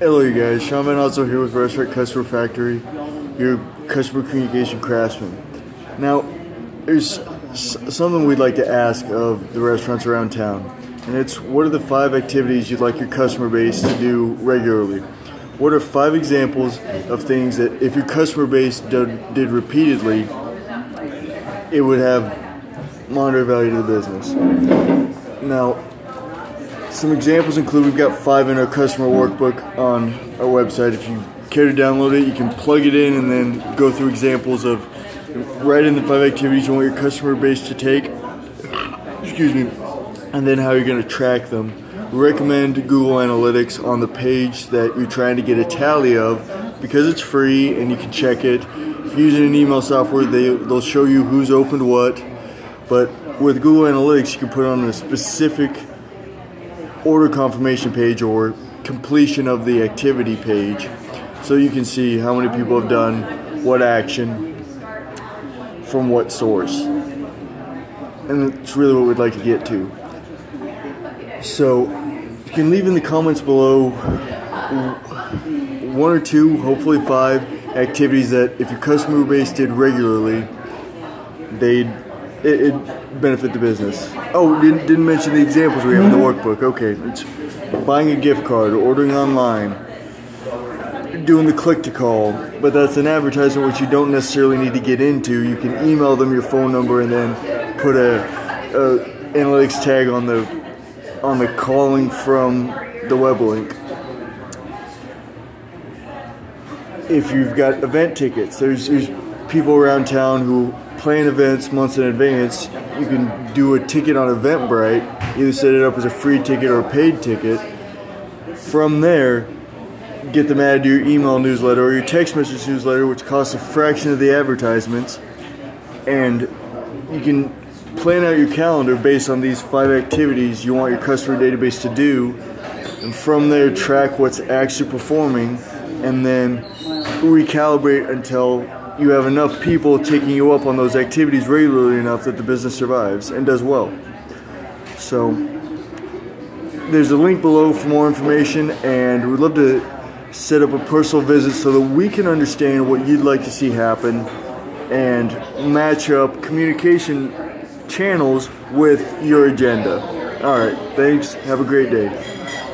Hello, you guys. Sean Vanausdal here with Restaurant Customer Factory, your customer communication craftsman. Now, there's something we'd like to ask of the restaurants around town, and it's what are the five activities you'd like your customer base to do regularly? What are five examples of things that if your customer base did, repeatedly, it would have monetary value to the business? Now, some examples include we've got five in our customer workbook on our website. If you care to download it, you can plug it in and then go through examples of write in the five activities you want your customer base to take. Excuse me, and then how you're going to track them. Recommend Google Analytics on the page that you're trying to get a tally of because it's free and you can check it. If you're using an email software, they, they'll show you who's opened what. But with Google Analytics, you can put on a specific order confirmation page or completion of the activity page so you can see how many people have done what action from what source. And that's really what we'd like to get to. So you can leave in the comments below one or two, hopefully five activities that if your customer base did regularly, they'd it, it benefit the business. Oh, didn't, didn't mention the examples we have in the workbook. Okay, it's buying a gift card, ordering online, doing the click to call, but that's an advertisement which you don't necessarily need to get into. You can email them your phone number and then put a, a analytics tag on the on the calling from the web link. If you've got event tickets, there's, there's people around town who plan events months in advance. You can do a ticket on Eventbrite, either set it up as a free ticket or a paid ticket. From there, get them added to your email newsletter or your text message newsletter, which costs a fraction of the advertisements. And you can plan out your calendar based on these five activities you want your customer database to do. And from there, track what's actually performing and then recalibrate until you have enough people taking you up on those activities regularly enough that the business survives and does well. So, there's a link below for more information, and we'd love to set up a personal visit so that we can understand what you'd like to see happen and match up communication channels with your agenda. All right, thanks. Have a great day.